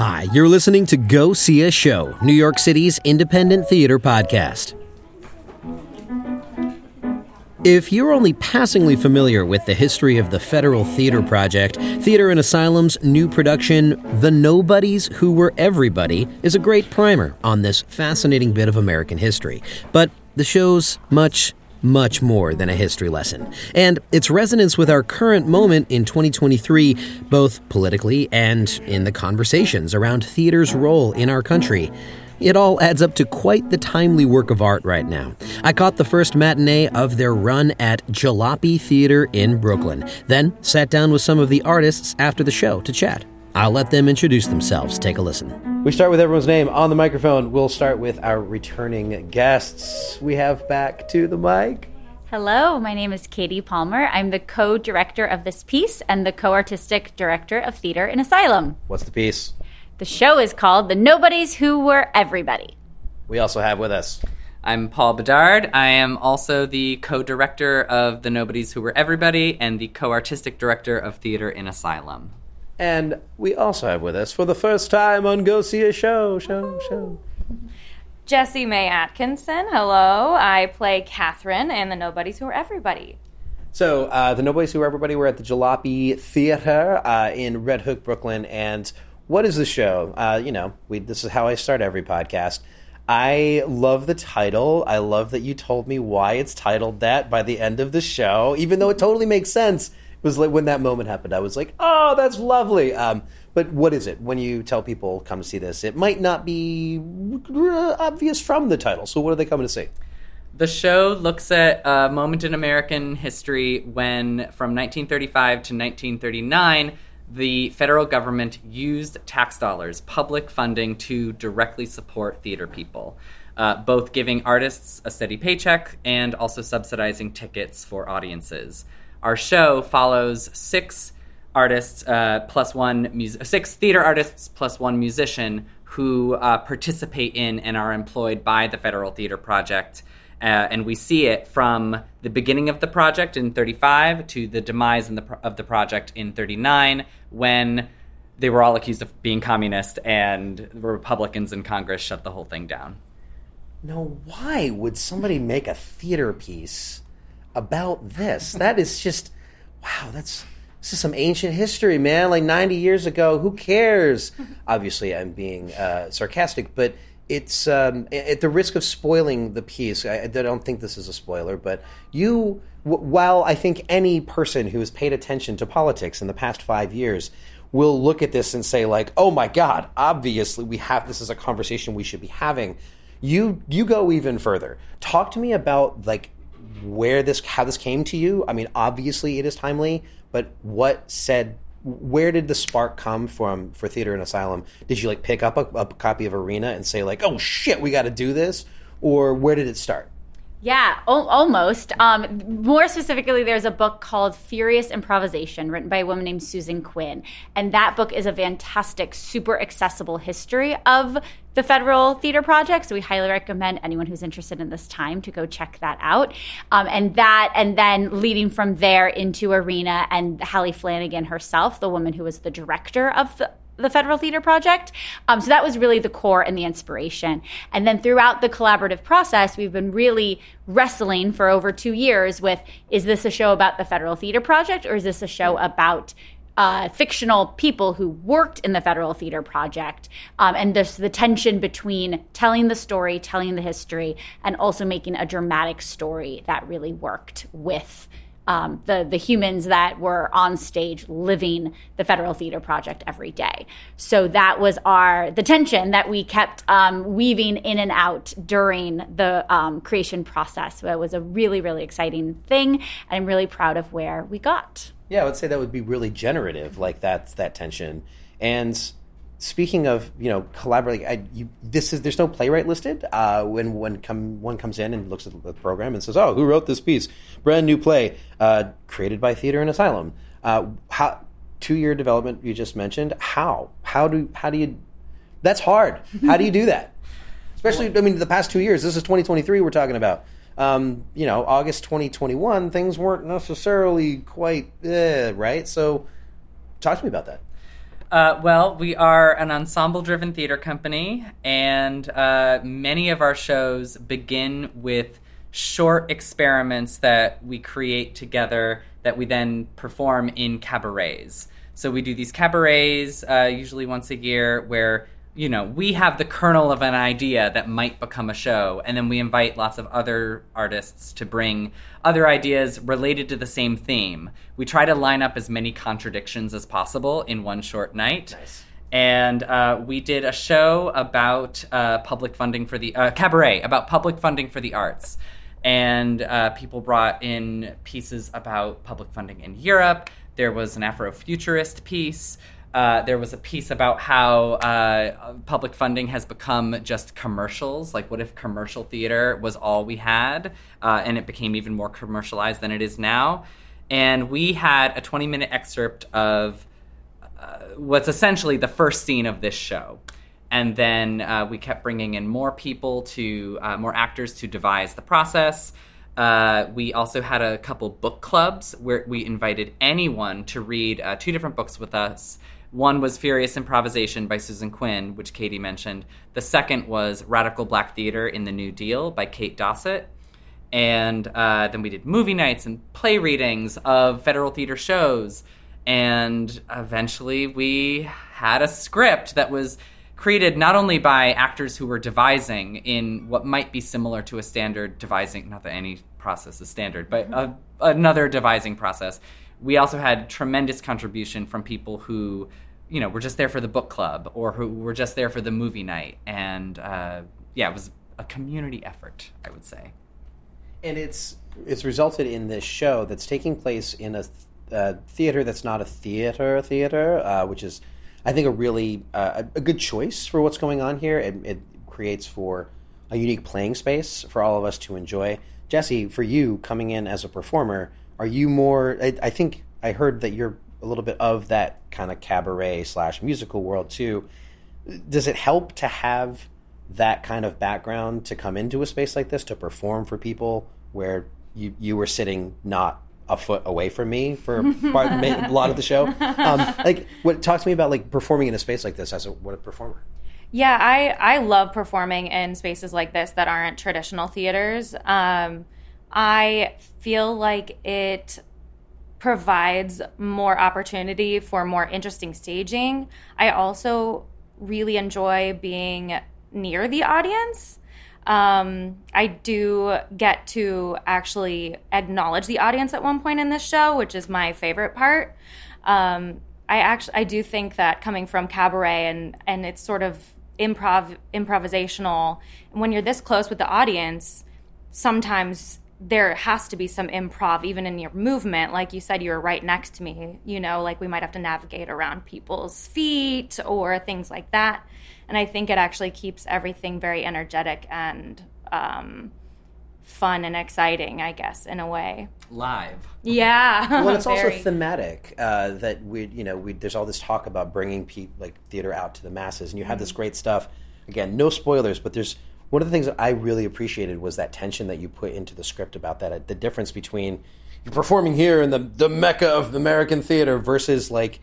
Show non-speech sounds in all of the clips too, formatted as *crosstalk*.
Hi, you're listening to Go See a Show, New York City's independent theater podcast. If you're only passingly familiar with the history of the Federal Theater Project, Theater in Asylum's new production, The Nobodies Who Were Everybody, is a great primer on this fascinating bit of American history. But the show's much, much more than a history lesson. And its resonance with our current moment in 2023, both politically and in the conversations around theater's role in our country. It all adds up to quite the timely work of art right now. I caught the first matinee of their run at Jalopy Theater in Brooklyn, then sat down with some of the artists after the show to chat. I'll let them introduce themselves. Take a listen. We start with everyone's name on the microphone. We'll start with our returning guests. We have back to the mic. Hello, my name is Katie Palmer. I'm the co director of this piece and the co artistic director of Theater in Asylum. What's the piece? The show is called The Nobodies Who Were Everybody. We also have with us. I'm Paul Bedard. I am also the co director of The Nobodies Who Were Everybody and the co artistic director of Theater in Asylum. And we also have with us for the first time on Go See a Show, show, show. Jessie May Atkinson. Hello. I play Catherine and the Nobodies Who Are Everybody. So, uh, the Nobodies Who Are Everybody were at the Jalopy Theater uh, in Red Hook, Brooklyn. And what is the show? Uh, you know, we, this is how I start every podcast. I love the title. I love that you told me why it's titled that by the end of the show, even though it totally makes sense. Was like when that moment happened, I was like, oh, that's lovely. Um, but what is it when you tell people come see this? It might not be obvious from the title. So, what are they coming to see? The show looks at a moment in American history when, from 1935 to 1939, the federal government used tax dollars, public funding, to directly support theater people, uh, both giving artists a steady paycheck and also subsidizing tickets for audiences. Our show follows six artists uh, plus one six theater artists plus one musician who uh, participate in and are employed by the Federal Theater Project. Uh, and we see it from the beginning of the project in 35 to the demise the pro- of the project in 39 when they were all accused of being communist and Republicans in Congress shut the whole thing down. Now, why would somebody make a theater piece about this? That is just wow, that's this is some ancient history, man. Like 90 years ago, who cares? Obviously, I'm being uh, sarcastic, but it's um, at the risk of spoiling the piece. I, I, don't think this is a spoiler, but you, while I think any person who has paid attention to politics in the past five years will look at this and say, like, "Oh my God, obviously we have this is a conversation we should be having." You you go even further. Talk to me about like where this how this came to you. I mean, obviously it is timely, but what said where did the spark come from for theater in asylum did you like pick up a, a copy of arena and say like oh shit we got to do this or where did it start yeah, o- almost. Um, more specifically, there's a book called Furious Improvisation, written by a woman named Susan Quinn. And that book is a fantastic, super accessible history of the Federal Theater Project. So we highly recommend anyone who's interested in this time to go check that out. Um, and that, and then leading from there into Arena and Hallie Flanagan herself, the woman who was the director of the the Federal Theater Project. Um, so that was really the core and the inspiration. And then throughout the collaborative process, we've been really wrestling for over two years with is this a show about the Federal Theater Project or is this a show about uh, fictional people who worked in the Federal Theater Project, um, and there's the tension between telling the story, telling the history, and also making a dramatic story that really worked with um, the the humans that were on stage living the Federal Theater Project every day. So that was our the tension that we kept um, weaving in and out during the um, creation process. So it was a really really exciting thing, and I'm really proud of where we got. Yeah, I would say that would be really generative, like that's that tension. And speaking of you know collaborating, I, you, this is there's no playwright listed uh, when when come one comes in and looks at the program and says, "Oh, who wrote this piece? Brand new play uh, created by Theater in Asylum." Uh, how two year development you just mentioned? How how do how do you? That's hard. How do you do that? *laughs* Especially, I mean, the past two years. This is 2023. We're talking about. Um, you know, August 2021, things weren't necessarily quite uh, right. So, talk to me about that. Uh, well, we are an ensemble driven theater company, and uh, many of our shows begin with short experiments that we create together that we then perform in cabarets. So we do these cabarets uh, usually once a year where you know we have the kernel of an idea that might become a show, and then we invite lots of other artists to bring other ideas related to the same theme. We try to line up as many contradictions as possible in one short night. Nice. And uh, we did a show about uh, public funding for the uh, cabaret about public funding for the arts and uh, people brought in pieces about public funding in Europe. There was an Afrofuturist piece. Uh, there was a piece about how uh, public funding has become just commercials. Like, what if commercial theater was all we had, uh, and it became even more commercialized than it is now? And we had a 20 minute excerpt of uh, what's essentially the first scene of this show and then uh, we kept bringing in more people to more actors to devise the process uh, we also had a couple book clubs where we invited anyone to read uh, two different books with us one was furious improvisation by susan quinn which katie mentioned the second was radical black theater in the new deal by kate dossett and uh, then we did movie nights and play readings of federal theater shows and eventually we had a script that was created not only by actors who were devising in what might be similar to a standard devising, not that any process is standard, but a, another devising process. We also had tremendous contribution from people who, you know, were just there for the book club or who were just there for the movie night. And uh, yeah, it was a community effort, I would say. And it's it's resulted in this show that's taking place in a, th- theater that's not a theater theater, uh, which is I think a really uh, a good choice for what's going on here. It, it, creates for a unique playing space for all of us to enjoy. Jessie, for you coming in as a performer, are you more? I, I think I heard that you're a little bit of that kind of cabaret slash musical world too. Does it help to have that kind of background to come into a space like this to perform for people where you you were sitting not a foot away from me for *laughs* part, a lot of the show. Um, like, what talk to me about like performing in a space like this as a what a performer. Yeah, I I love performing in spaces like this that aren't traditional theaters. Um, I feel like it provides more opportunity for more interesting staging. I also really enjoy being near the audience um, I do get to actually acknowledge the audience at one point in this show, which is my favorite part. Um, I actually I do think that coming from cabaret and and it's sort of improv improvisational. When you're this close with the audience, sometimes there has to be some improv even in your movement like you said you were right next to me you know like we might have to navigate around people's feet or things like that and I think it actually keeps everything very energetic and um, fun and exciting, I guess, in a way. Live. Yeah. well, it's also thematic uh, that we, you know, we, there's all this talk about bringing people like theater out to the masses, and you have mm-hmm. this great stuff. Again, no spoilers, but there's one of the things that I really appreciated was that tension that you put into the script about that uh, the difference between you're performing here in the the mecca of American theater versus like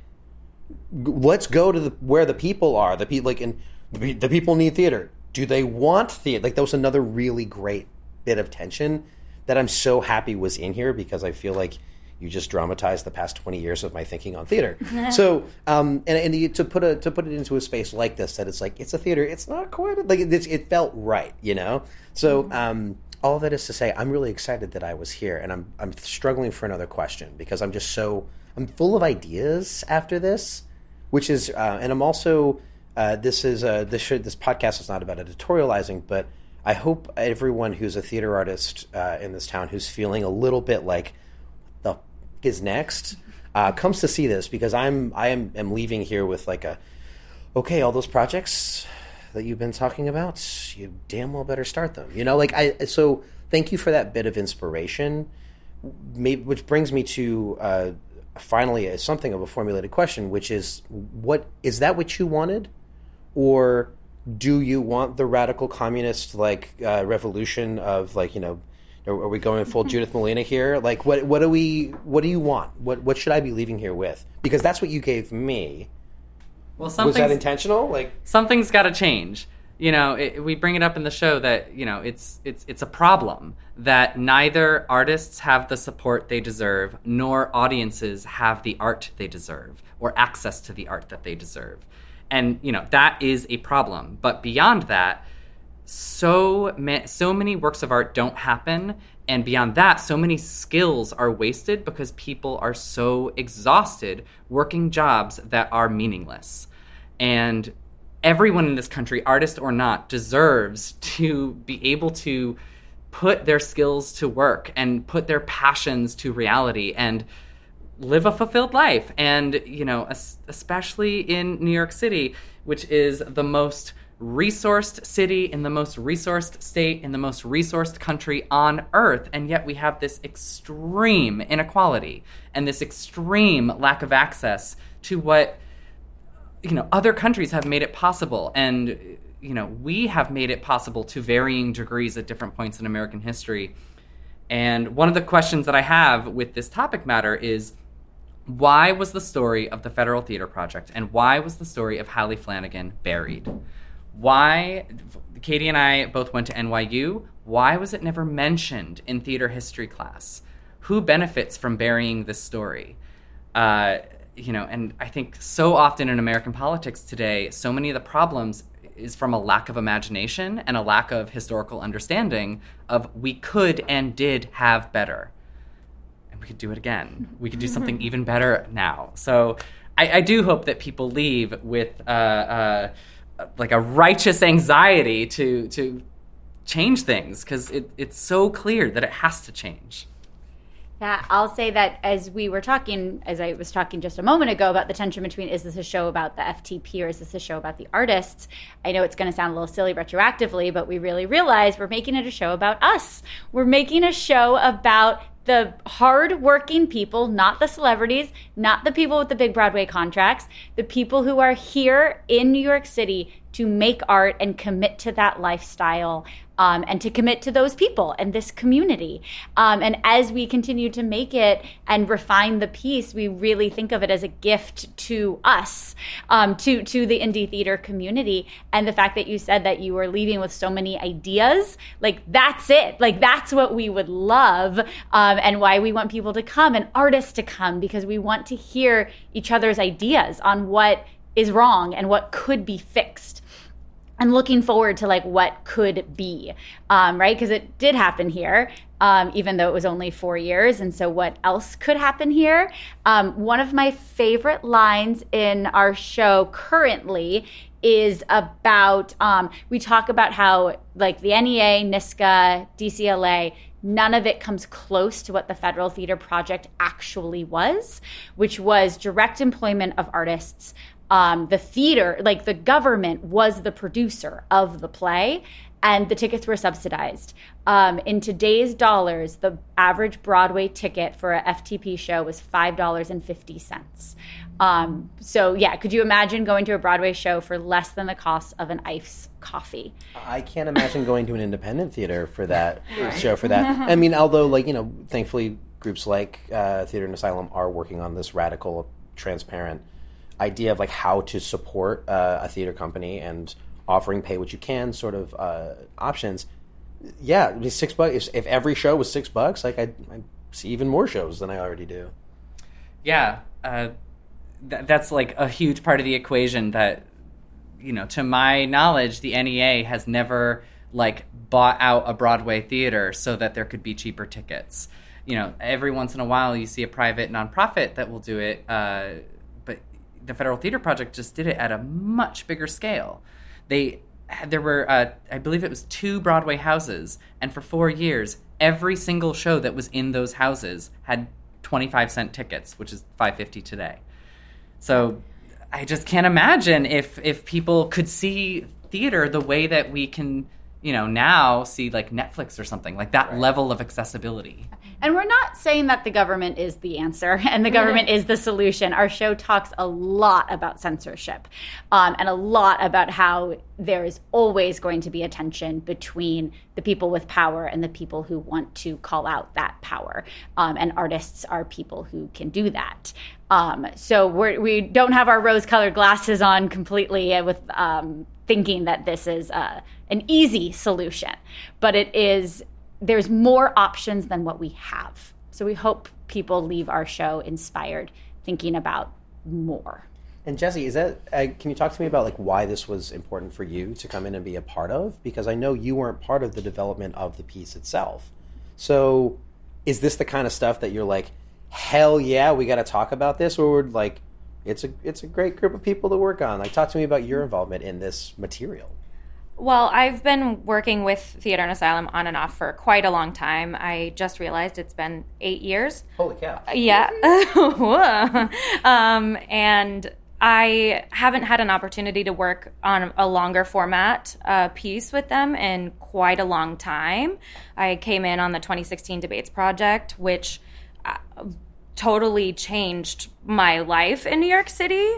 let's go to the where the people are the people like and the, the people need theater. Do they want theater? Like that was another really great bit of tension that I'm so happy was in here because I feel like you just dramatized the past 20 years of my thinking on theater. *laughs* so, um, and, and you, to put a to put it into a space like this, that it's like it's a theater. It's not quite like it, it felt right, you know. So, mm-hmm. um, all that is to say, I'm really excited that I was here, and I'm I'm struggling for another question because I'm just so I'm full of ideas after this, which is, uh, and I'm also uh, this is uh, this should this podcast is not about editorializing, but I hope everyone who's a theater artist uh, in this town who's feeling a little bit like is next uh, comes to see this because I'm I am, am leaving here with like a okay all those projects that you've been talking about you damn well better start them. You know like I so thank you for that bit of inspiration. Maybe, which brings me to uh, finally something of a formulated question which is what is that what you wanted? Or do you want the radical communist like uh, revolution of like you know are, we going full Judith Malina here? Like, what what do we what do you want? What what should I be leaving here with? Because that's what you gave me. Well, Was that intentional? Like, something's got to change. You know, it, we bring it up in the show that you know it's it's it's a problem that neither artists have the support they deserve, nor audiences have the art they deserve or access to the art that they deserve, and you know that is a problem. But beyond that, so ma- so many works of art don't happen and beyond that so many skills are wasted because people are so exhausted working jobs that are meaningless. And everyone in this country artist or not deserves to be able to put their skills to work and put their passions to reality and live a fulfilled life. And you know especially in New York City which is the most resourced city in the most resourced state in the most resourced country on earth and yet we have this extreme inequality and this extreme lack of access to what you know other countries have made it possible and you know we have made it possible to varying degrees at different points in American history and one of the questions that I have with this topic matter is why was the story of the Federal Theater Project and why was the story of Hallie Flanagan buried? Why, Katie and I both went to NYU, why was it never mentioned in theater history class? Who benefits from burying this story? Uh, you know, and I think so often in American politics today, so many of the problems is from a lack of imagination and a lack of historical understanding of we could and did have better and we could do it again. We could do something *laughs* even better now. So I, I do hope that people leave with uh, uh, like a righteous anxiety to to change things because it, it's so clear that it has to change. Yeah, I'll say that as we were talking, as I was talking just a moment ago about the tension between is this a show about the FTP or is this a show about the artists? I know it's going to sound a little silly retroactively, but we really realize we're making it a show about us. We're making a show about the hard-working people, not the celebrities, not the people with the big Broadway contracts, the people who are here in New York City to make art and commit to that lifestyle um, and to commit to those people and this community. Um, and as we continue to make it and refine the piece, we really think of it as a gift to us, um, to to the indie theater community. And the fact that you said that you were leaving with so many ideas, like that's it. Like that's what we would love, um, and why we want people to come and artists to come because we want to hear each other's ideas on what is wrong and what could be fixed. And looking forward to like what could be um, right? Because it did happen here um, even though it was only four years and so what else could happen here? Um, one of my favorite lines in our show currently is about um, we talk about how like the NEA NYSCA DCLA none of it comes close to what the federal theater project actually was which was direct employment of artists um, the theater, like the government, was the producer of the play, and the tickets were subsidized. Um, in today's dollars, the average Broadway ticket for a FTP show was five dollars and fifty cents. Um, so yeah, could you imagine going to a Broadway show for less than the cost of an ice coffee? I can't imagine going to an independent theater for that *laughs* show for that. *laughs* I mean, although like you know, thankfully groups like uh, Theater in Asylum are working on this radical, transparent idea of like how to support uh, a theater company and offering pay what you can sort of uh, options. Yeah, six bucks. If, if every show was six bucks, like I'd, I'd see even more shows than I already do. Yeah, uh, th- that's like a huge part of the equation that, you know, to my knowledge, the NEA has never like bought out a Broadway theater so that there could be cheaper tickets. You know, every once in a while you see a private nonprofit that will do it, uh, the Federal Theater Project just did it at a much bigger scale. They there were uh, I believe it was two Broadway houses, and for four years, every single show that was in those houses had twenty five cent tickets, which is five fifty today. So I just can't imagine if if people could see theater the way that we can, you know, now see like Netflix or something like that Right. level of accessibility. And we're not saying that the government is the answer *laughs* and the government is the solution. Our show talks a lot about censorship um, and a lot about how there is always going to be a tension between the people with power and the people who want to call out that power. Um, and artists are people who can do that. Um, so we're, we do not have our rose colored glasses on completely with um, thinking that this is uh, an easy solution, but it is there's more options than what we have. So we hope people leave our show inspired, thinking about more. And Jessie, is that uh, can you talk to me about like why this was important for you to come in and be a part of? Because I know you weren't part of the development of the piece itself. So, is this the kind of stuff that you're like, hell yeah, we got to talk about this, or like, it's a it's a great group of people to work on. Like, talk to me about your involvement in this material. Well, I've been working with Theater in Asylum on and off for quite a long time. I just realized it's been eight years. Holy cow. Yeah. *laughs* um, and I haven't had an opportunity to work on a longer format uh, piece with them in quite a long time. I came in on the 2016 Debates Project, which uh, totally changed my life in New York City.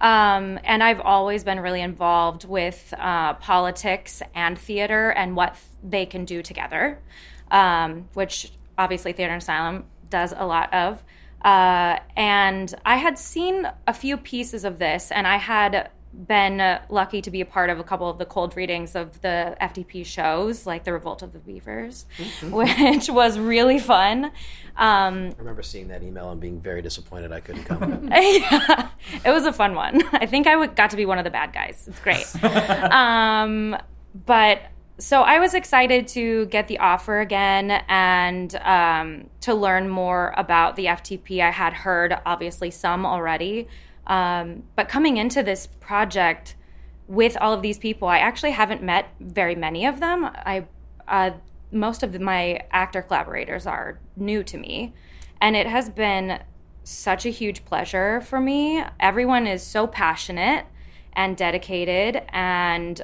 Um, and I've always been really involved with uh, politics and theater and what they can do together, um, which obviously Theater in Asylum does a lot of. Uh, and I had seen a few pieces of this, and I had been lucky to be a part of a couple of the cold readings of the FTP shows, like The Revolt of the Beavers, mm-hmm. which was really fun. Um, I remember seeing that email and being very disappointed I couldn't come. *laughs* yeah, it was a fun one. I think I got to be one of the bad guys. It's great. *laughs* um, but so I was excited to get the offer again and um, to learn more about the FTP. I had heard, obviously, some already um, but coming into this project with all of these people, I actually haven't met very many of them. I uh, most of my actor collaborators are new to me, and it has been such a huge pleasure for me. Everyone is so passionate and dedicated, and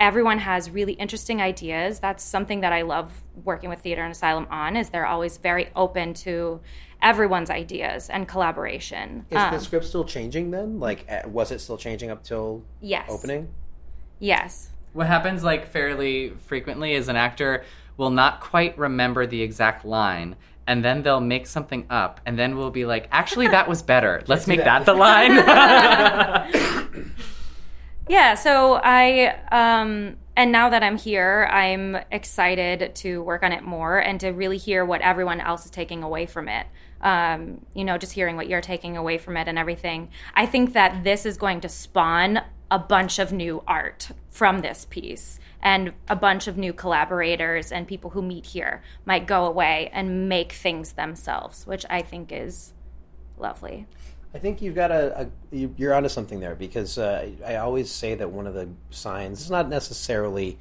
everyone has really interesting ideas. That's something that I love working with Theater in Asylum on. Is they're always very open to everyone's ideas and collaboration. Is um, the script still changing then? Like, uh, was it still changing up till yes. opening? Yes. What happens like fairly frequently is an actor will not quite remember the exact line and then they'll make something up and then we'll be like actually that was better *laughs* let's make that. that the line *laughs* *laughs* yeah so i um and now that I'm here, I'm excited to work on it more and to really hear what everyone else is taking away from it um, you know, just hearing what you're taking away from it and everything. I think that this is going to spawn a bunch of new art from this piece and a bunch of new collaborators and people who meet here might go away and make things themselves, which I think is lovely. I think you've got a, a you're onto something there because uh, I always say that one of the signs is not necessarily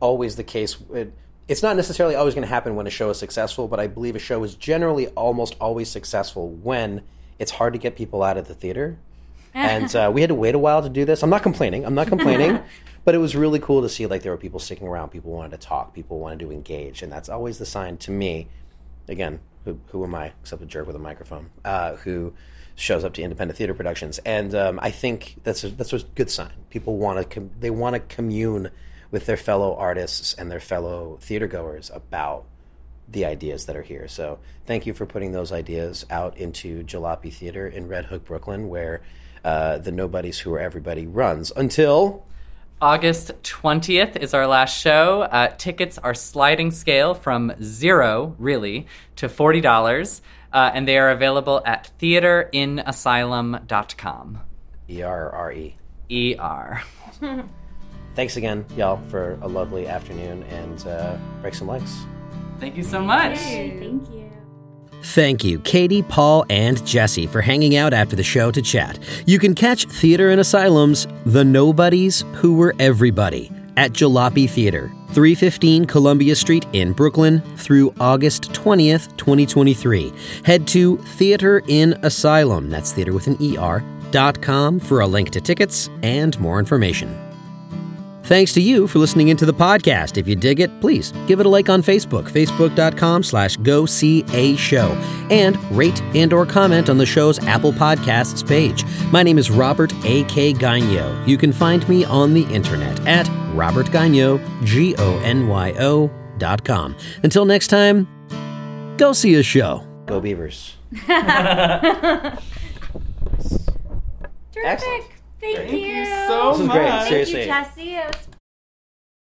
always the case. It, it's not necessarily always going to happen when a show is successful, but I believe a show is generally almost always successful when it's hard to get people out of the theater. and *laughs* uh, we had to wait a while to do this. I'm not complaining. I'm not *laughs* complaining, but it was really cool to see like there were people sticking around. People wanted to talk. People wanted to engage, and that's always the sign to me. Again, who, who am I except a jerk with a microphone uh, who shows up to independent theater productions? And um, I think that's a, that's a good sign. People want to com- they want to commune with their fellow artists and their fellow theater goers about the ideas that are here. So thank you for putting those ideas out into Jalopy Theater in Red Hook, Brooklyn, where uh, the Nobodies Who Are Everybody runs until. August 20th is our last show. Uh, tickets are sliding scale from zero, really, to $40, uh, and they are available at theaterinasylum.com. E R R E. E R. *laughs* thanks again, y'all, for a lovely afternoon and uh, break some legs. Thank you so much. thank you. Thank you, Katie, Paul, and Jessie, for hanging out after the show to chat. You can catch Theater in Asylum's The Nobodies Who Were Everybody at Jalopy Theater, 315 Columbia Street in Brooklyn through August 20th, 2023. Head to Theater in Asylum, that's theater with an ER, dot com for a link to tickets and more information. Thanks to you for listening into the podcast. If you dig it, please give it a like on Facebook, facebook.com slash go see a show, and rate and or comment on the show's Apple Podcasts page. My name is Robert A.K. Gonyo. You can find me on the internet at Robert Gonyo, G-O-N-Y-O dot com. Until next time, go see a show. Go Beavers. *laughs* Terrific. Excellent. Thank, Thank you. you so This was much. great. Thank Seriously. you, Jessie. It was